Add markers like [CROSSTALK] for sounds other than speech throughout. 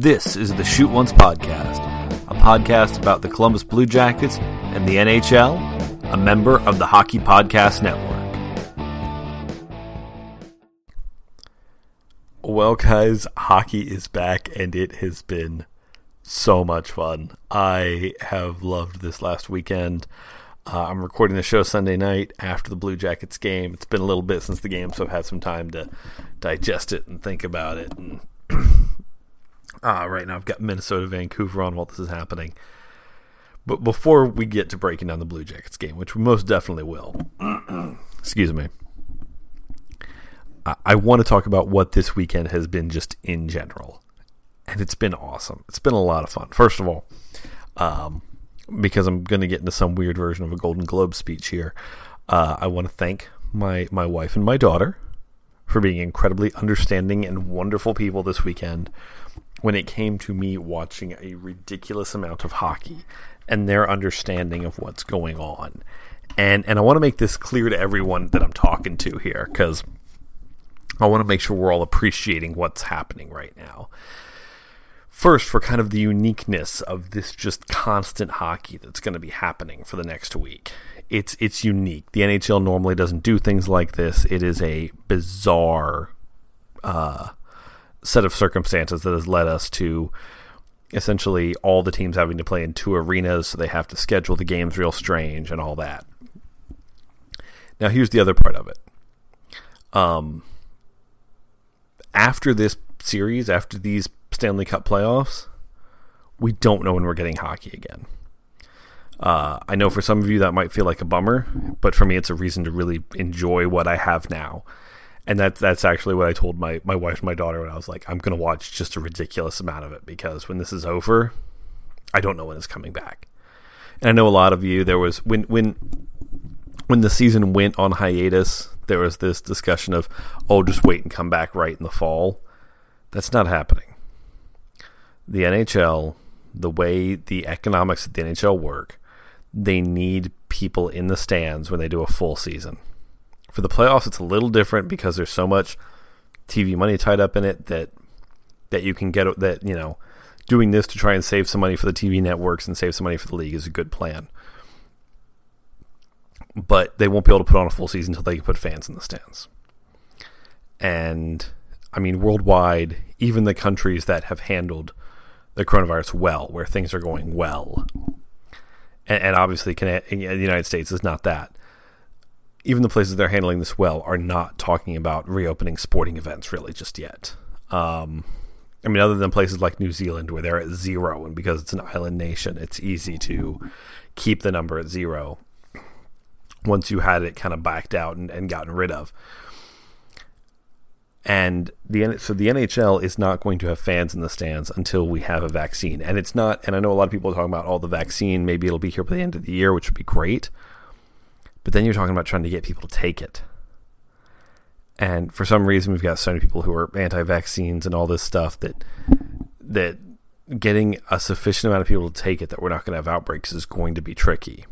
This is the Shoot Once Podcast, a podcast about the Columbus Blue Jackets and the NHL, a member of the Hockey Podcast Network. Well, guys, hockey is back and it has been so much fun. I have loved this last weekend. Uh, I'm recording the show Sunday night after the Blue Jackets game. It's been a little bit since the game, so I've had some time to digest it and think about it. And [CLEARS THROAT] uh, right now, I've got Minnesota, Vancouver on while this is happening. But before we get to breaking down the Blue Jackets game, which we most definitely will, [CLEARS THROAT] excuse me, I, I want to talk about what this weekend has been just in general. And it's been awesome. It's been a lot of fun. First of all, um, because I'm going to get into some weird version of a Golden Globe speech here, uh, I want to thank my, my wife and my daughter for being incredibly understanding and wonderful people this weekend when it came to me watching a ridiculous amount of hockey and their understanding of what's going on. And and I want to make this clear to everyone that I'm talking to here cuz I want to make sure we're all appreciating what's happening right now. First, for kind of the uniqueness of this just constant hockey that's going to be happening for the next week. It's it's unique. The NHL normally doesn't do things like this. It is a bizarre uh, set of circumstances that has led us to essentially all the teams having to play in two arenas, so they have to schedule the games real strange and all that. Now, here's the other part of it. Um, after this series, after these Stanley Cup playoffs, we don't know when we're getting hockey again. Uh, I know for some of you that might feel like a bummer, but for me, it's a reason to really enjoy what I have now and that's that's actually what I told my my wife and my daughter when I was like, I'm gonna watch just a ridiculous amount of it because when this is over, I don't know when it's coming back. And I know a lot of you there was when when when the season went on hiatus, there was this discussion of, oh, just wait and come back right in the fall. That's not happening. The NHL, the way the economics of the NHL work, they need people in the stands when they do a full season. For the playoffs, it's a little different because there's so much TV money tied up in it that that you can get that you know doing this to try and save some money for the TV networks and save some money for the league is a good plan. But they won't be able to put on a full season until they can put fans in the stands. And I mean, worldwide, even the countries that have handled the coronavirus well, where things are going well, and, and obviously, the United States is not that even the places they're handling this well are not talking about reopening sporting events really just yet. Um, I mean, other than places like New Zealand where they're at zero, and because it's an island nation, it's easy to keep the number at zero once you had it kind of backed out and, and gotten rid of. And the so the NHL is not going to have fans in the stands until we have a vaccine, and it's not. And I know a lot of people are talking about all oh, the vaccine. Maybe it'll be here by the end of the year, which would be great. But then you're talking about trying to get people to take it. And for some reason, we've got so many people who are anti-vaccines and all this stuff that that getting a sufficient amount of people to take it that we're not going to have outbreaks is going to be tricky.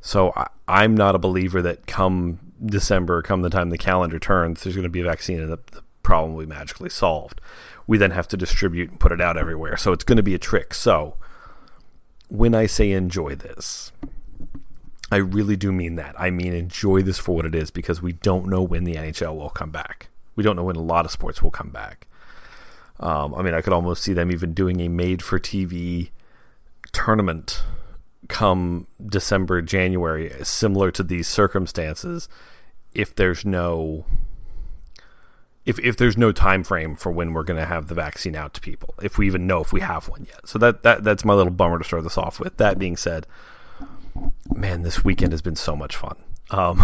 So I, am not a believer that come December, come the time the calendar turns, there's going to be a vaccine and the, the problem will be magically solved. We then have to distribute and put it out everywhere. So it's going to be a trick. So when I say enjoy this, I really do mean that. I mean, enjoy this for what it is because we don't know when the NHL will come back. We don't know when a lot of sports will come back. Um, I mean, I could almost see them even doing a made for TV tournament come December, January, similar to these circumstances, if there's no if if there's no time frame for when we're going to have the vaccine out to people, if we even know if we have one yet. So that that that's my little bummer to start this off with. That being said, man, this weekend has been so much fun. Um,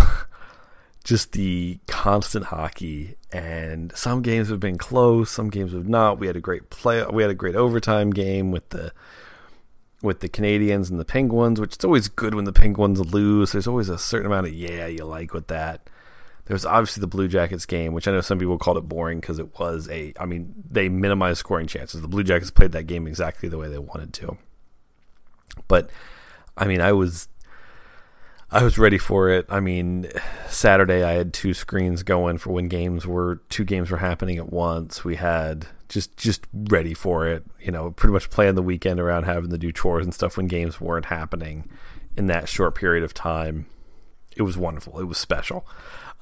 [LAUGHS] just the constant hockey, and some games have been close, some games have not. We had a great play. We had a great overtime game with the with the Canadiens and the Penguins, which it's always good when the Penguins lose. There's always a certain amount of yeah you like with that. There's obviously the Blue Jackets game, which I know some people called it boring because it was a. I mean, they minimized scoring chances. The Blue Jackets played that game exactly the way they wanted to, but I mean, I was I was ready for it. I mean, Saturday I had two screens going for when games were two games were happening at once. We had just just ready for it. You know, pretty much planned the weekend around having to do chores and stuff when games weren't happening in that short period of time. It was wonderful. It was special,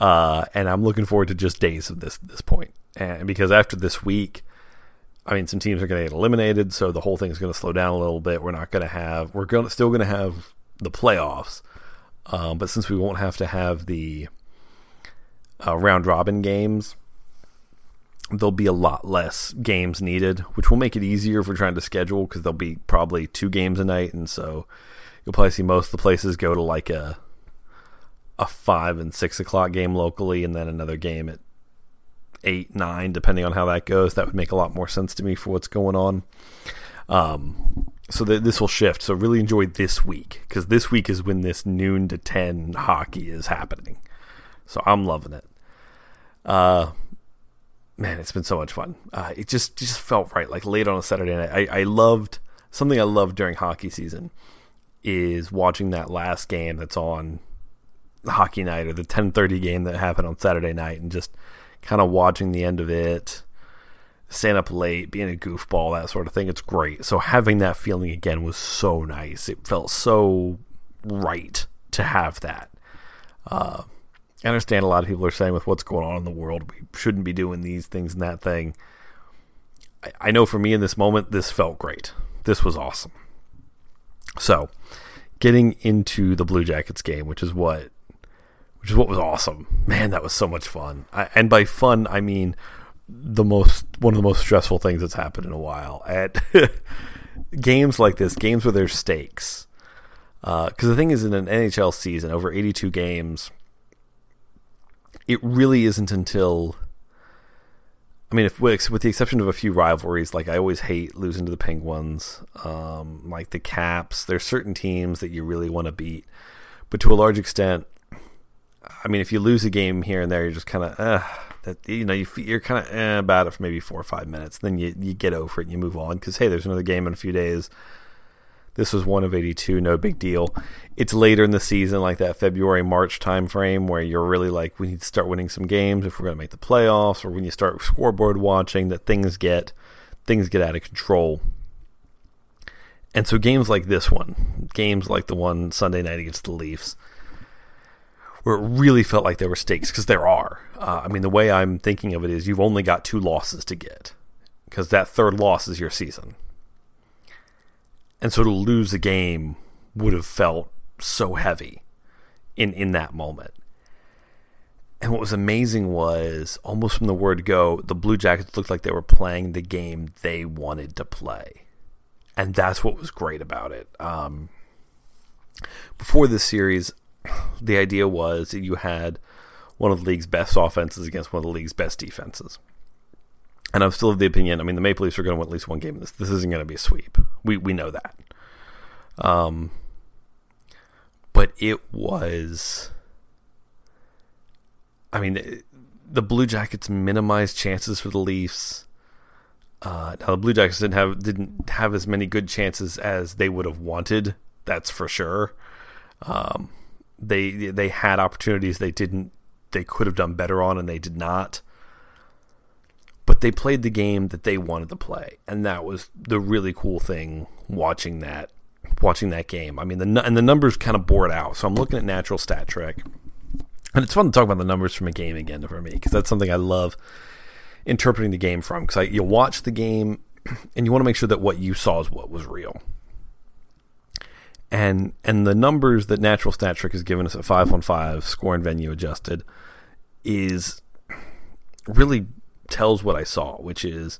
uh, and I'm looking forward to just days of this this point. And because after this week, I mean, some teams are going to get eliminated, so the whole thing is going to slow down a little bit. We're not going to have we're going still going to have the playoffs, um, but since we won't have to have the uh, round robin games there'll be a lot less games needed, which will make it easier for trying to schedule because there'll be probably two games a night, and so you'll probably see most of the places go to like a a five and six o'clock game locally, and then another game at eight, nine, depending on how that goes. That would make a lot more sense to me for what's going on. Um, so that this will shift. So really enjoy this week because this week is when this noon to ten hockey is happening. So I'm loving it. Uh, man, it's been so much fun. Uh, it just just felt right, like late on a Saturday night. I, I loved something I loved during hockey season is watching that last game that's on hockey night or the 10:30 game that happened on Saturday night and just kind of watching the end of it staying up late being a goofball that sort of thing it's great so having that feeling again was so nice it felt so right to have that uh, I understand a lot of people are saying with what's going on in the world, we shouldn't be doing these things and that thing. I, I know for me in this moment, this felt great. This was awesome. So, getting into the Blue Jackets game, which is what, which is what was awesome. Man, that was so much fun. I, and by fun, I mean the most one of the most stressful things that's happened in a while at [LAUGHS] games like this, games where there's stakes. Because uh, the thing is, in an NHL season, over 82 games it really isn't until I mean, if with the exception of a few rivalries, like I always hate losing to the Penguins, um, like the Caps. There's certain teams that you really want to beat, but to a large extent, I mean, if you lose a game here and there, you're just kind of uh, that you know you, you're kind of eh, about it for maybe four or five minutes. Then you you get over it and you move on because hey, there's another game in a few days. This was one of 82, no big deal. It's later in the season, like that February March time frame, where you're really like, we need to start winning some games if we're going to make the playoffs, or when you start scoreboard watching, that things get things get out of control. And so games like this one, games like the one Sunday night against the Leafs, where it really felt like there were stakes, because there are. Uh, I mean, the way I'm thinking of it is you've only got two losses to get, because that third loss is your season. And so to lose a game would have felt so heavy in, in that moment. And what was amazing was almost from the word go, the Blue Jackets looked like they were playing the game they wanted to play. And that's what was great about it. Um, before this series, the idea was that you had one of the league's best offenses against one of the league's best defenses. And I'm still of the opinion. I mean, the Maple Leafs are going to win at least one game. This this isn't going to be a sweep. We we know that. Um, but it was. I mean, the Blue Jackets minimized chances for the Leafs. Uh, now the Blue Jackets didn't have didn't have as many good chances as they would have wanted. That's for sure. Um, they they had opportunities they didn't they could have done better on, and they did not but they played the game that they wanted to play, and that was the really cool thing watching that watching that game. I mean, the and the numbers kind of bore it out. So I'm looking at Natural Stat Trick, and it's fun to talk about the numbers from a game again for me because that's something I love interpreting the game from. Because you watch the game and you want to make sure that what you saw is what was real. And and the numbers that Natural Stat Trick has given us at five on five score and venue adjusted is really tells what I saw, which is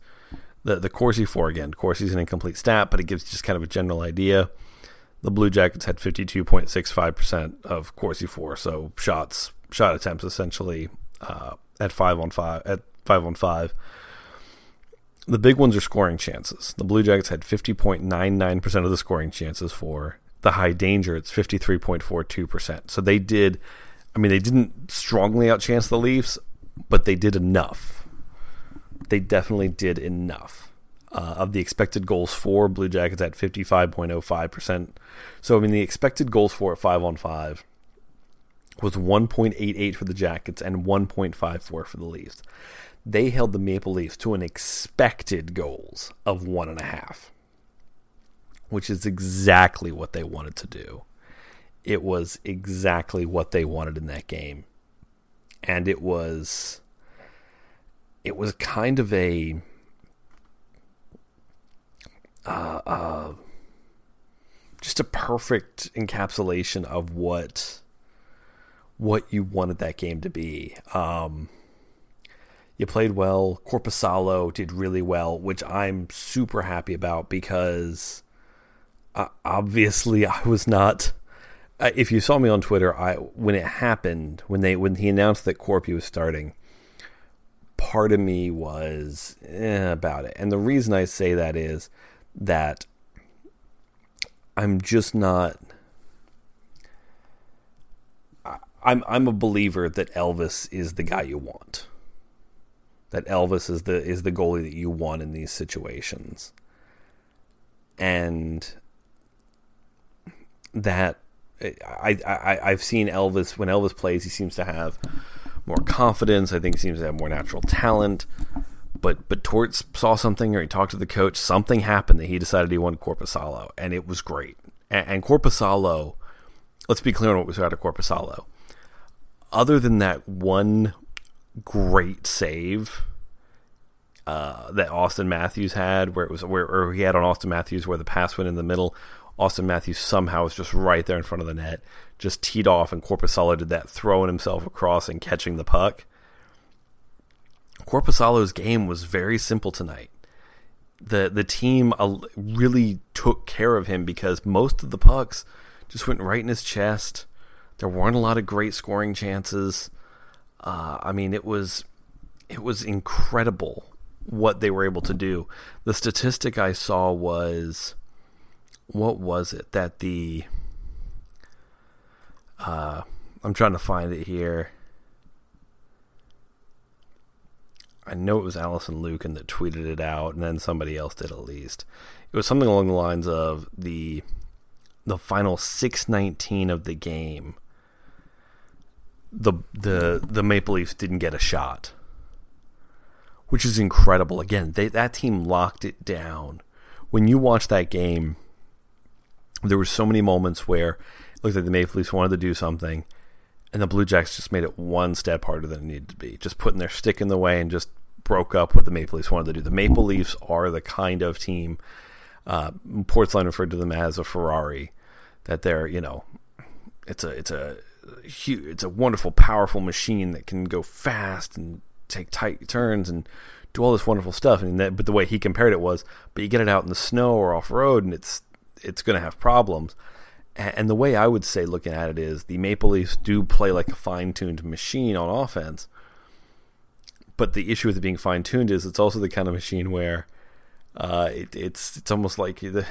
the the Corsi for again. Corsi's an incomplete stat, but it gives just kind of a general idea. The Blue Jackets had 52.65% of Corsi for, so shots, shot attempts essentially uh, at five on five at five on five. The big ones are scoring chances. The Blue Jackets had 50.99% of the scoring chances for. The high danger, it's 53.42%. So they did, I mean, they didn't strongly outchance the Leafs, but they did enough they definitely did enough. Uh, of the expected goals for Blue Jackets at 55.05%. So, I mean, the expected goals for at 5 on 5 was 1.88 for the Jackets and 1.54 for the Leafs. they held the Maple Leafs to an expected goals of one and a half, which is exactly what they wanted to do. It was exactly what they wanted in that game. And it was it was kind of a uh, uh, just a perfect encapsulation of what what you wanted that game to be. Um, you played well. Korpisalo did really well, which I'm super happy about because uh, obviously I was not. Uh, if you saw me on Twitter, I when it happened when they when he announced that Korpi was starting, part of me was eh, about it, and the reason I say that is that I'm just not. I'm I'm a believer that Elvis is the guy you want that Elvis is the is the goalie that you want in these situations. And that I, I I've seen Elvis when Elvis plays, he seems to have more confidence. I think he seems to have more natural talent. But but Torts saw something or he talked to the coach. Something happened that he decided he wanted Korpisalo, and it was great. And, and Korpisalo, let's be clear on what we saw out of Korpisalo. Other than that one great save uh, that Auston Matthews had, where it was where he had on Auston Matthews where the pass went in the middle. Auston Matthews somehow was just right there in front of the net, just teed off, and Korpisalo did that, throwing himself across and catching the puck. Korpisalo's game was very simple tonight. the The team really took care of him because most of the pucks just went right in his chest. There weren't a lot of great scoring chances. Uh, I mean, it was it was incredible what they were able to do. The statistic I saw was what was it that the uh, I'm trying to find it here. I know it was Alison Lukan that tweeted it out, and then somebody else did at least. It was something along the lines of the the final six nineteen of the game the the the Maple Leafs didn't get a shot, which is incredible. Again, they, that team locked it down. When you watch that game, there were so many moments where it looked like the Maple Leafs wanted to do something, and the Blue Jackets just made it one step harder than it needed to be, just putting their stick in the way and just broke up what the Maple Leafs wanted to do. The Maple Leafs are the kind of team. Uh, Portsline referred to them as a Ferrari, that they're you know, it's a it's a huge, it's a wonderful, powerful machine that can go fast and take tight turns and do all this wonderful stuff. And that, but the way he compared it was, but you get it out in the snow or off road, and it's it's going to have problems. And the way I would say looking at it is the Maple Leafs do play like a fine tuned machine on offense. But the issue with it being fine tuned is it's also the kind of machine where uh, it, it's it's almost like the,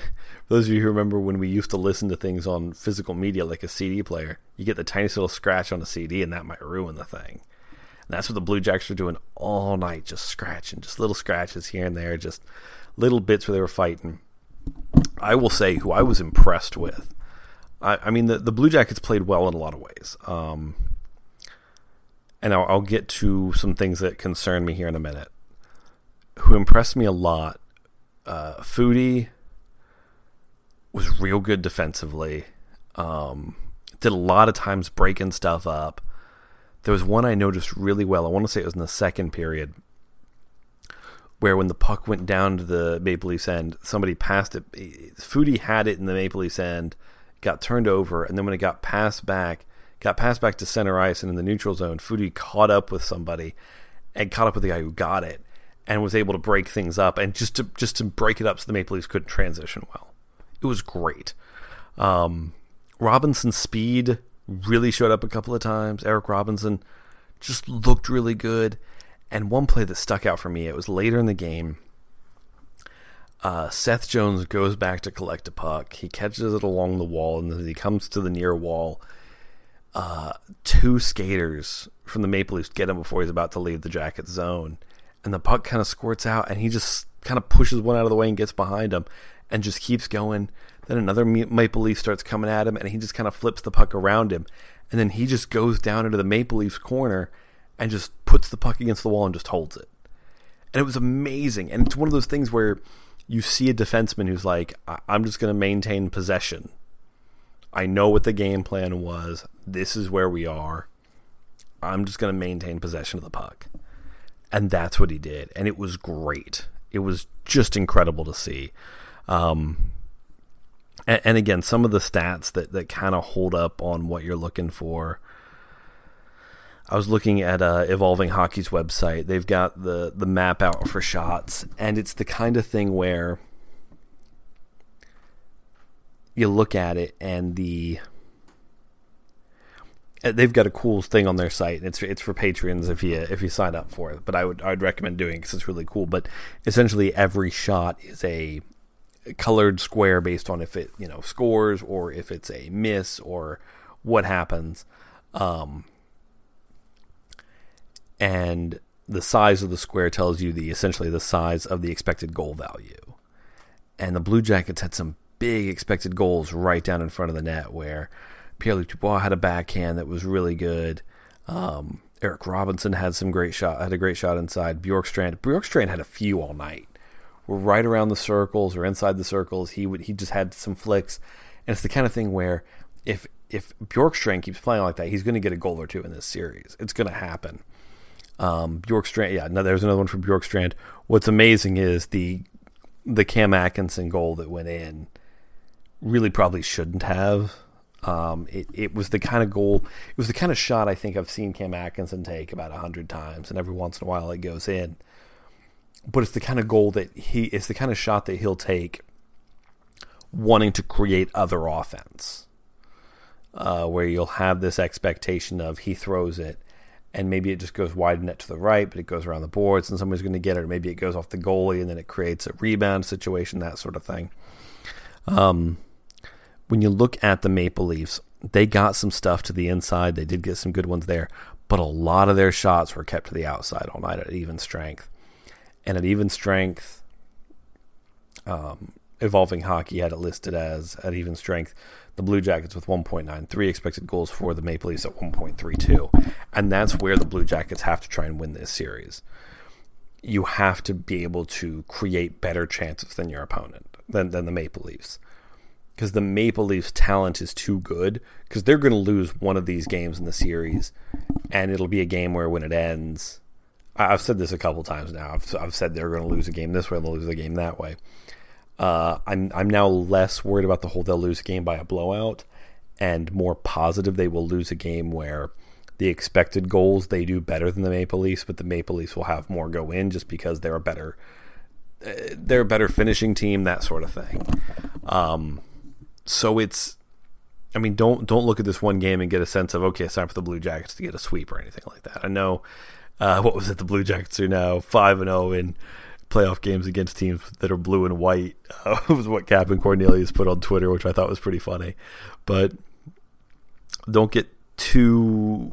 those of you who remember when we used to listen to things on physical media like a CD player, you get the tiniest little scratch on a CD and that might ruin the thing. And that's what the Blue Jacks were doing all night, just scratching, just little scratches here and there, just little bits where they were fighting. I will say who I was impressed with. I, I mean, the, the Blue Jackets played well in a lot of ways. Um, and I'll, I'll get to some things that concern me here in a minute. Who impressed me a lot uh, Foudy was real good defensively. Um, did a lot of times breaking stuff up. There was one I noticed really well. I want to say it was in the second period where when the puck went down to the Maple Leafs end, somebody passed it. Foudy had it in the Maple Leafs end, got turned over, and then when it got passed back, got passed back to center ice and in the neutral zone, Foudy caught up with somebody and caught up with the guy who got it and was able to break things up and just to just to break it up so the Maple Leafs couldn't transition well. It was great. Um, Robinson's speed really showed up a couple of times. Eric Robinson just looked really good. And one play that stuck out for me, it was later in the game. Uh, Seth Jones goes back to collect a puck. He catches it along the wall, and as he comes to the near wall, uh, two skaters from the Maple Leafs get him before he's about to leave the jacket zone and the puck kind of squirts out, and he just kind of pushes one out of the way and gets behind him, and just keeps going. Then another Maple Leaf starts coming at him, and he just kind of flips the puck around him, and then he just goes down into the Maple Leafs corner and just puts the puck against the wall and just holds it. and it was amazing. And it's one of those things where you see a defenseman who's like, I'm just going to maintain possession. I know what the game plan was. This is where we are. I'm just going to maintain possession of the puck. And that's what he did. And it was great. It was just incredible to see. Um, and, and again, some of the stats that, that kind of hold up on what you're looking for. I was looking at uh, Evolving Hockey's website. They've got the the map out for shots, and it's the kind of thing where you look at it and the uh, they've got a cool thing on their site. It's it's for patrons if you if you sign up for it. But I would I would recommend doing because it it's really cool. But essentially, every shot is a colored square based on if it you know scores or if it's a miss or what happens. Um, and the size of the square tells you the essentially the size of the expected goal value. And the Blue Jackets had some big expected goals right down in front of the net where Pierre Luc Dubois had a backhand that was really good. Um, Eric Robinson had some great shot, had a great shot inside. Bjorkstrand, Bjorkstrand had a few all night. We're right around the circles or inside the circles. He would he just had some flicks, and it's the kind of thing where if if Bjorkstrand keeps playing like that, he's going to get a goal or two in this series. It's going to happen. Um, Bjorkstrand, yeah, no, there's another one for Bjorkstrand. What's amazing is the the Cam Atkinson goal that went in really probably shouldn't have. Um, it, it was the kind of goal, it was the kind of shot I think I've seen Cam Atkinson take about a hundred times, and every once in a while it goes in. But it's the kind of goal that he, it's the kind of shot that he'll take, wanting to create other offense, uh, where you'll have this expectation of he throws it, and maybe it just goes wide net to the right, but it goes around the boards, and somebody's going to get it, or maybe it goes off the goalie, and then it creates a rebound situation, that sort of thing. Um, when you look at the Maple Leafs, they got some stuff to the inside. They did get some good ones there, but a lot of their shots were kept to the outside all night at even strength. And at even strength, um, Evolving Hockey had it listed as at even strength the Blue Jackets with 1.93 expected goals for the Maple Leafs at 1.32. And that's where the Blue Jackets have to try and win this series. You have to be able to create better chances than your opponent, than, than the Maple Leafs because the Maple Leafs talent is too good because they're going to lose one of these games in the series, and it'll be a game where when it ends, I've said this a couple times now. I've, I've said they're going to lose a game this way, they'll lose a game that way. Uh, I'm I'm now less worried about the whole they'll lose a game by a blowout, and more positive they will lose a game where the expected goals they do better than the Maple Leafs, but the Maple Leafs will have more go in just because they're a better uh, they're a better finishing team, that sort of thing. Um, so it's I mean, don't don't look at this one game and get a sense of okay, it's time for the Blue Jackets to get a sweep or anything like that. I know uh, [LAUGHS] what was it? The Blue Jackets are now five and zero oh in playoff games against teams that are blue and white. [LAUGHS] Uh, was what Cap'n Cornelius put on Twitter, which I thought was pretty funny. But don't get too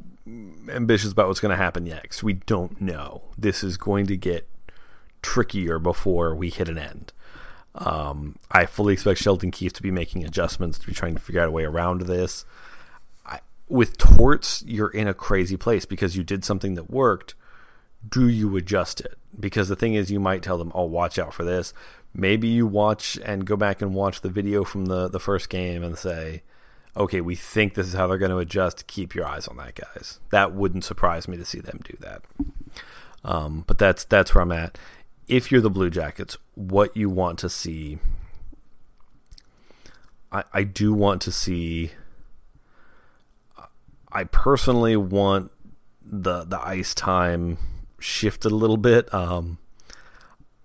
ambitious about what's going to happen next. We don't know. This is going to get trickier before we hit an end. Um, I fully expect Sheldon Keefe to be making adjustments to be trying to figure out a way around this. I, with torts, you're in a crazy place because you did something that worked. Do you adjust it? Because the thing is, you might tell them, "Oh, watch out for this." Maybe you watch and go back and watch the video from the the first game and say, "Okay, we think this is how they're going to adjust." Keep your eyes on that, guys. That wouldn't surprise me to see them do that. Um, but that's that's where I'm at if you're the Blue Jackets, what you want to see. I, I do want to see. I personally want the the ice time shifted a little bit. Um,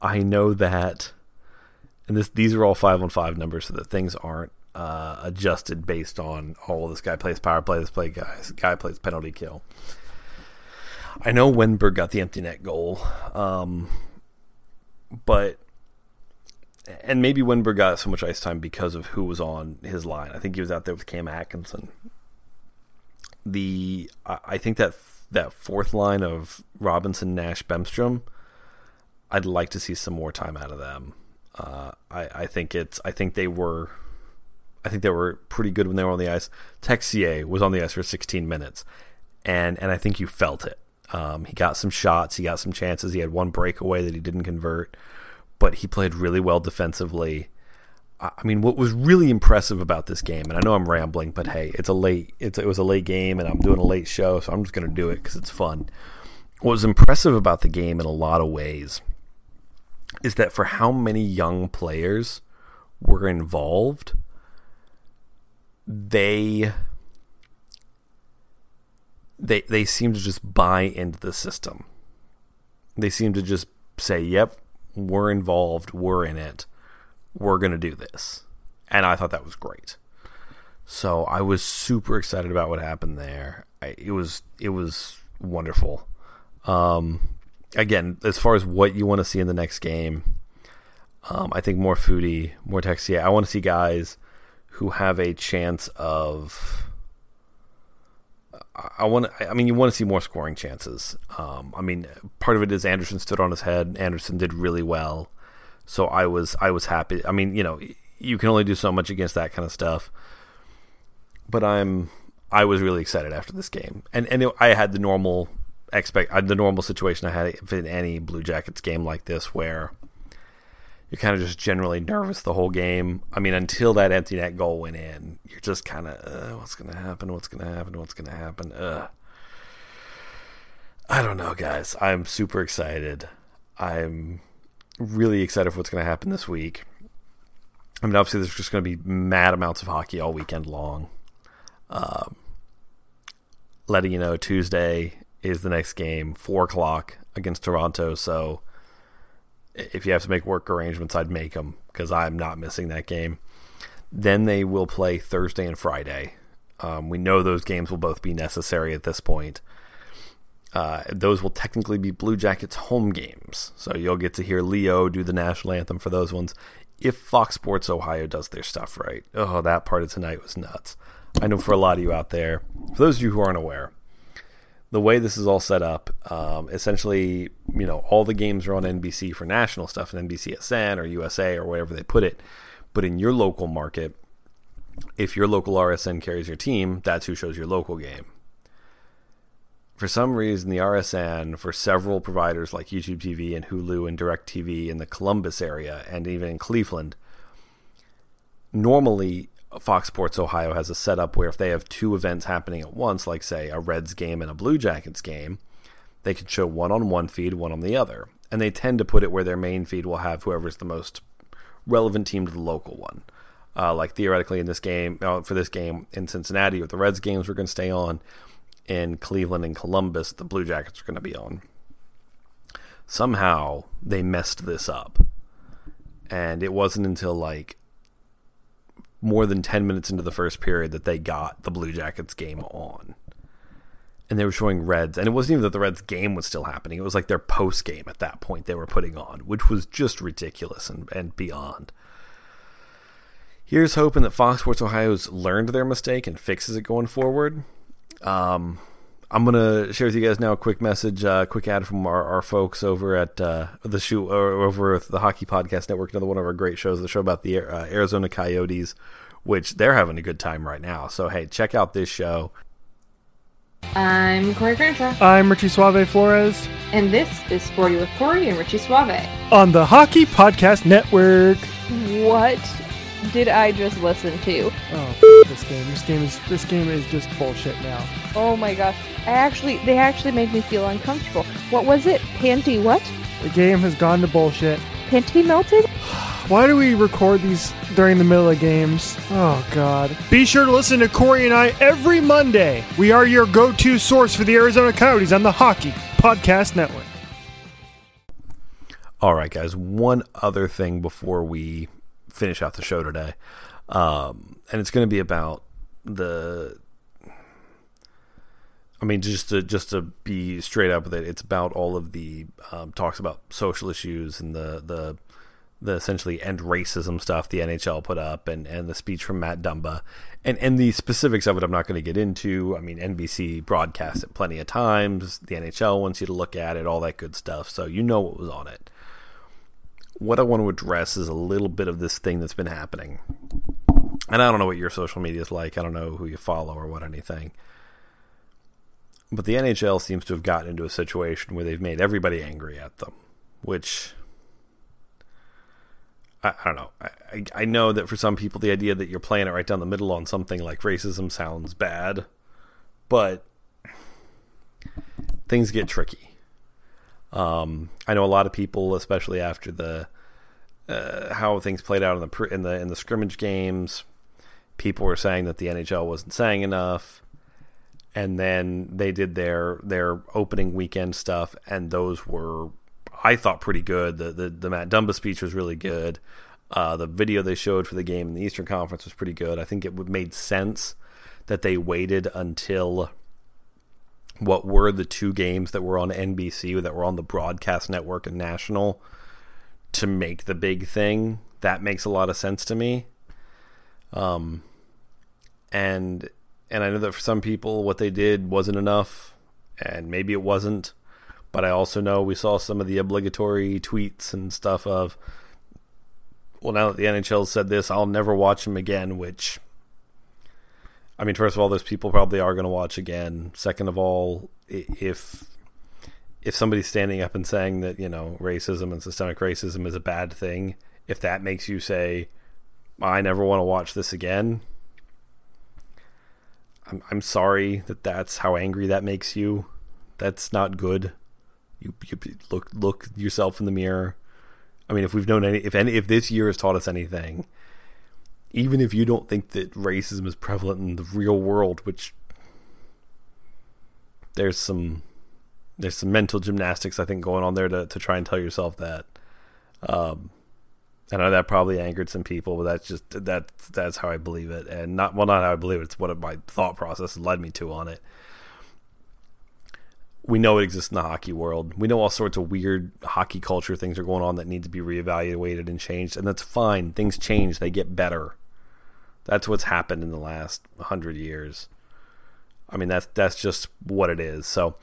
I know that, and this these are all five on five numbers, so that things aren't uh, adjusted based on oh this guy plays power play, this play guys guy plays penalty kill. I know Wennberg got the empty net goal. Um, but and maybe Wennberg got so much ice time because of who was on his line. I think he was out there with Cam Atkinson. The I think that that fourth line of Robinson, Nash, Bemstrom, I'd like to see some more time out of them. Uh, I I think it's I think they were I think they were pretty good when they were on the ice. Texier was on the ice for 16 minutes, and and I think you felt it. Um, he got some shots, he got some chances. He had one breakaway that he didn't convert, but he played really well defensively. I mean, what was really impressive about this game, and I know I'm rambling, but hey, it's a late, it's, it was a late game, and I'm doing a late show, so I'm just going to do it because it's fun. What was impressive about the game in a lot of ways is that for how many young players were involved, they they they seem to just buy into the system. They seem to just say, "Yep, we're involved. We're in it." We're going to do this. And I thought that was great. So I was super excited about what happened there. I, it was it was wonderful. Um, again, as far as what you want to see in the next game, um, I think more Foudy, more Texier. I want to see guys who have a chance of. I want. I mean, you want to see more scoring chances. Um, I mean, part of it is Andersen stood on his head. Andersen did really well. So I was I was happy. I mean, you know, you can only do so much against that kind of stuff. But I'm I was really excited after this game, and and it, I had the normal expect the normal situation I had in any Blue Jackets game like this where you're kind of just generally nervous the whole game. I mean, until that empty net goal went in, you're just kind of, uh, what's going to happen? What's going to happen? What's going to happen? Uh. I don't know, guys. I'm super excited. I'm really excited for what's going to happen this week. I mean, obviously, there's just going to be mad amounts of hockey all weekend long. Um, letting you know, Tuesday is the next game, four o'clock against Toronto. So, if you have to make work arrangements, I'd make them because I'm not missing that game. Then they will play Thursday and Friday. Um, we know those games will both be necessary at this point. Uh, those will technically be Blue Jackets home games. So you'll get to hear Leo do the national anthem for those ones if Fox Sports Ohio does their stuff right. Oh, that part of tonight was nuts. I know for a lot of you out there, for those of you who aren't aware, the way this is all set up, um, essentially, you know, all the games are on NBC for national stuff and NBCSN or USA or wherever they put it. But in your local market, if your local RSN carries your team, that's who shows your local game for some reason, the RSN for several providers like YouTube TV and Hulu and DirecTV in the Columbus area and even in Cleveland, normally Fox Sports Ohio has a setup where if they have two events happening at once, like say a Reds game and a Blue Jackets game, they can show one on one feed, one on the other. And they tend to put it where their main feed will have whoever's the most relevant team to the local one. Uh, like theoretically in this game, uh, for this game in Cincinnati, or the Reds games, we're going to stay on in Cleveland and Columbus, the Blue Jackets are going to be on. Somehow they messed this up. And it wasn't until like more than 10 minutes into the first period that they got the Blue Jackets game on. And they were showing Reds. And it wasn't even that the Reds game was still happening. It was like their post game at that point they were putting on, which was just ridiculous and, and beyond. Here's hoping that Fox Sports Ohio's learned their mistake and fixes it going forward. Um, I'm gonna share with you guys now a quick message, uh, quick ad from our, our folks over at uh, the show over at the Hockey Podcast Network. Another one of our great shows, the show about the uh, Arizona Coyotes, which they're having a good time right now. So hey, check out this show. I'm Corey Crenshaw. I'm Richie Suave Flores. And this is Sporty with Corey and Richie Suave. On the Hockey Podcast Network. What did I just listen to? Oh, this game. This game is this game is just bullshit now. Oh my gosh. I actually they actually make me feel uncomfortable. What was it? Panty what? The game has gone to bullshit. Panty melted? [SIGHS] Why do we record these during the middle of games? Oh god. Be sure to listen to Corey and I every Monday. We are your go-to source for the Arizona Coyotes on the Hockey Podcast Network. All right, guys. One other thing before we finish out the show today, um, and it's going to be about the. I mean, just to just to be straight up with it, it's about all of the um, talks about social issues and the the the essentially end racism stuff the NHL put up, and, and the speech from Matt Dumba, and and the specifics of it. I'm not going to get into. I mean, NBC broadcast it plenty of times. The NHL wants you to look at it, all that good stuff. So you know what was on it what I want to address is a little bit of this thing that's been happening. And I don't know what your social media is like. I don't know who you follow or what anything. But the NHL seems to have gotten into a situation where they've made everybody angry at them, which I, I don't know. I, I know that for some people, the idea that you're playing it right down the middle on something like racism sounds bad, but things get tricky. Um, I know a lot of people, especially after the uh, how things played out in the in the in the scrimmage games, people were saying that the NHL wasn't saying enough, and then they did their their opening weekend stuff, and those were I thought pretty good. The the, the Matt Dumba speech was really good. Uh, the video they showed for the game in the Eastern Conference was pretty good. I think it made sense that they waited until what were the two games that were on NBC that were on the broadcast network and national to make the big thing. That makes a lot of sense to me. Um, and and I know that for some people, what they did wasn't enough, and maybe it wasn't. But I also know we saw some of the obligatory tweets and stuff of, well, now that the NHL said this, I'll never watch them again. Which, I mean, first of all, those people probably are going to watch again. Second of all, if if somebody's standing up and saying that you know racism and systemic racism is a bad thing, if that makes you say, I never want to watch this again, I'm I'm sorry that that's how angry that makes you. That's not good. You, you look look yourself in the mirror. I mean, if we've known any, if any, if this year has taught us anything, even if you don't think that racism is prevalent in the real world, which there's some there's some mental gymnastics I think going on there to to try and tell yourself that. Um, I know that probably angered some people, but that's just that that's how I believe it, and not well, not how I believe it. It's what my thought process led me to on it we know it exists in the hockey world. We know all sorts of weird hockey culture things are going on that need to be reevaluated and changed, and that's fine. Things change, they get better. That's what's happened in the last hundred years. I mean, that's that's just what it is. So,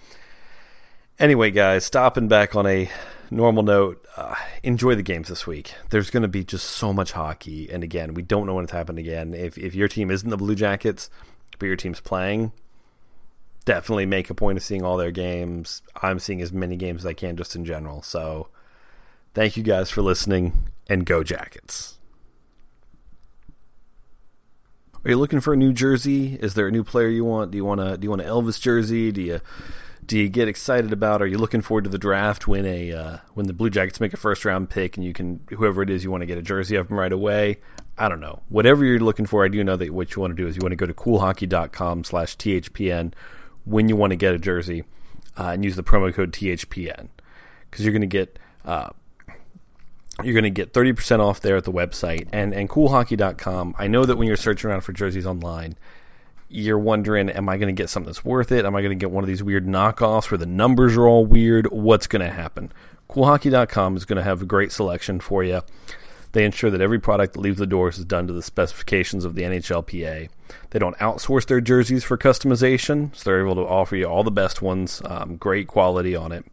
anyway, guys, stopping back on a normal note, uh, enjoy the games this week. There's going to be just so much hockey, and again, we don't know when it's happening again. If if your team isn't the Blue Jackets, but your team's playing, definitely make a point of seeing all their games. I'm seeing as many games as I can just in general. So thank you guys for listening and go Jackets. Are you looking for a new jersey? Is there a new player you want? Do you want a do you want an Elvis jersey? Do you do you get excited about? Are you looking forward to the draft when a uh, when the Blue Jackets make a first round pick and you can whoever it is you want to get a jersey of them right away? I don't know. Whatever you're looking for, I do know that what you want to do is you want to go to coolhockey.com slash THPN when you want to get a jersey uh, and use the promo code THPN because you're going to get uh, you're going to get 30% off there at the website and and coolhockey.com. I know that when you're searching around for jerseys online, you're wondering, am I going to get something that's worth it? Am I going to get one of these weird knockoffs where the numbers are all weird? What's going to happen? Coolhockey.com is going to have a great selection for you. They ensure that every product that leaves the doors is done to the specifications of the NHLPA. They don't outsource their jerseys for customization, so they're able to offer you all the best ones, um, great quality on it.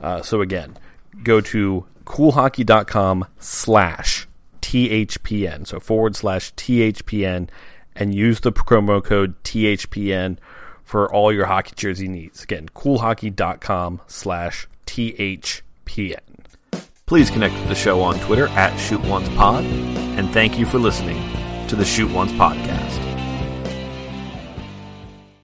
Uh, so again, go to coolhockey.com slash THPN, so forward slash THPN, and use the promo code THPN for all your hockey jersey needs. Again, coolhockey.com slash THPN. Please connect with the show on Twitter at ShootOncePod, and thank you for listening to the Shoot Once Podcast.